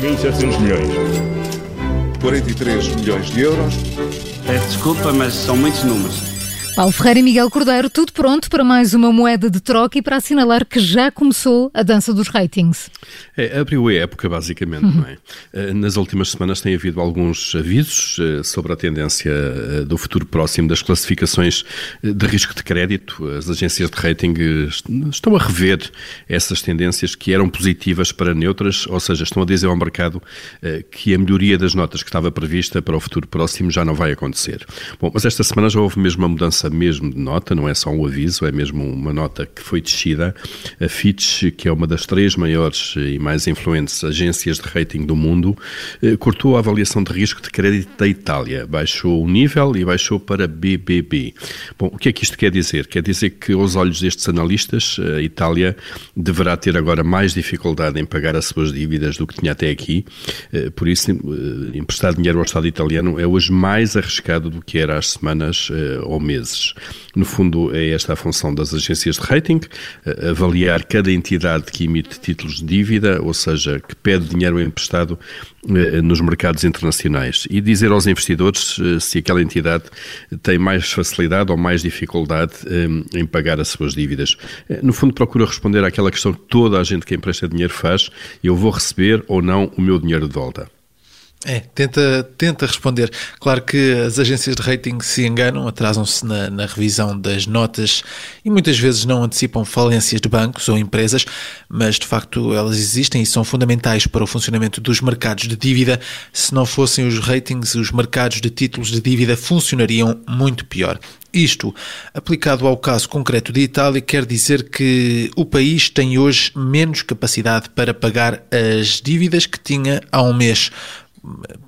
4.700 milhões. 43 milhões de euros. Peço desculpa, mas são muitos números. Paulo Ferreira e Miguel Cordeiro, tudo pronto para mais uma moeda de troca e para assinalar que já começou a dança dos ratings. É, abriu a época, basicamente, uhum. não é? Eh, nas últimas semanas tem havido alguns avisos eh, sobre a tendência eh, do futuro próximo das classificações de risco de crédito. As agências de rating estão a rever essas tendências que eram positivas para neutras, ou seja, estão a dizer ao mercado que a melhoria das notas que estava prevista para o futuro próximo já não vai acontecer. Bom, mas esta semana já houve mesmo uma mudança mesmo de nota, não é só um aviso, é mesmo uma nota que foi descida. A Fitch, que é uma das três maiores e mais influentes agências de rating do mundo, eh, cortou a avaliação de risco de crédito da Itália, baixou o nível e baixou para BBB. Bom, o que é que isto quer dizer? Quer dizer que, aos olhos destes analistas, a Itália deverá ter agora mais dificuldade em pagar as suas dívidas do que tinha até aqui. Eh, por isso, eh, emprestar dinheiro ao Estado italiano é hoje mais arriscado do que era há semanas ou meses meses. No fundo, é esta a função das agências de rating, eh, avaliar cada entidade que emite títulos de dívida, ou seja, que pede dinheiro emprestado eh, nos mercados internacionais, e dizer aos investidores eh, se aquela entidade tem mais facilidade ou mais dificuldade em pagar as suas dívidas. No fundo, procura responder àquela questão que toda a gente que empresta dinheiro faz: eu vou receber ou não o meu dinheiro de volta. É, tenta, tenta responder. Claro que as agências de rating se enganam, atrasam-se na, na, revisão das notas e muitas vezes não antecipam falências de bancos ou empresas, mas de facto elas existem e são fundamentais para o funcionamento dos mercados de dívida. Se não fossem os ratings, os mercados de títulos de dívida funcionariam muito pior. Isto, aplicado ao caso concreto de Itália, quer dizer que o país tem hoje menos capacidade para pagar as dívidas que tinha há um mês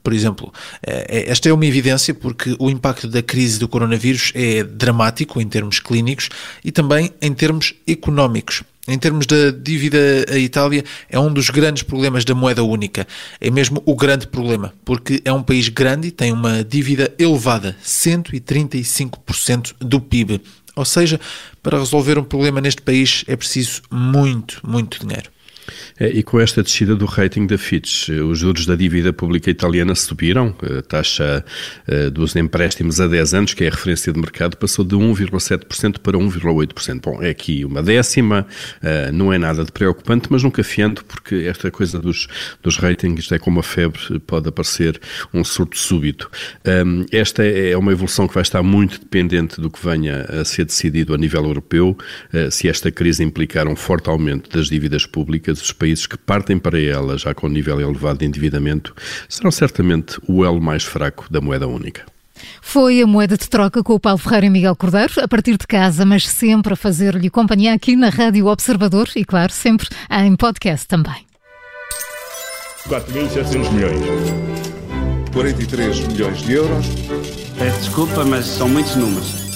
por exemplo, eh, esta é uma evidência porque o impacto da crise do coronavírus é dramático em termos clínicos e também em termos económicos. Em termos da dívida, a Itália é um dos grandes problemas da moeda única. É mesmo o grande problema, porque é um país grande e tem uma dívida elevada, 135% do PIB. Ou seja, para resolver um problema neste país é preciso muito, muito dinheiro. É, e com esta descida do rating da Fitch, os juros da dívida pública italiana subiram. A taxa eh, dos empréstimos a 10 anos, que é a referência de mercado, passou de 1,7% para 1,8%. Bom, é aqui uma décima, eh, não é nada de preocupante, mas nunca fiando, porque esta coisa dos, dos ratings é como a febre, pode aparecer um surto súbito. Esta é uma evolução que vai estar muito dependente do que venha a ser decidido a nível europeu, eh, se esta crise implicar um forte aumento das dívidas públicas, os países que partem para ela já com nível elevado de endividamento serão certamente o elo mais fraco da moeda única. Foi a moeda de troca com o Paulo Ferreira e Miguel Cordeiro, a partir de casa, mas sempre a fazer-lhe companhia aqui na Rádio Observador e, claro, sempre em podcast também. 4.700 milhões. 43 milhões de euros. Peço desculpa, mas são muitos números.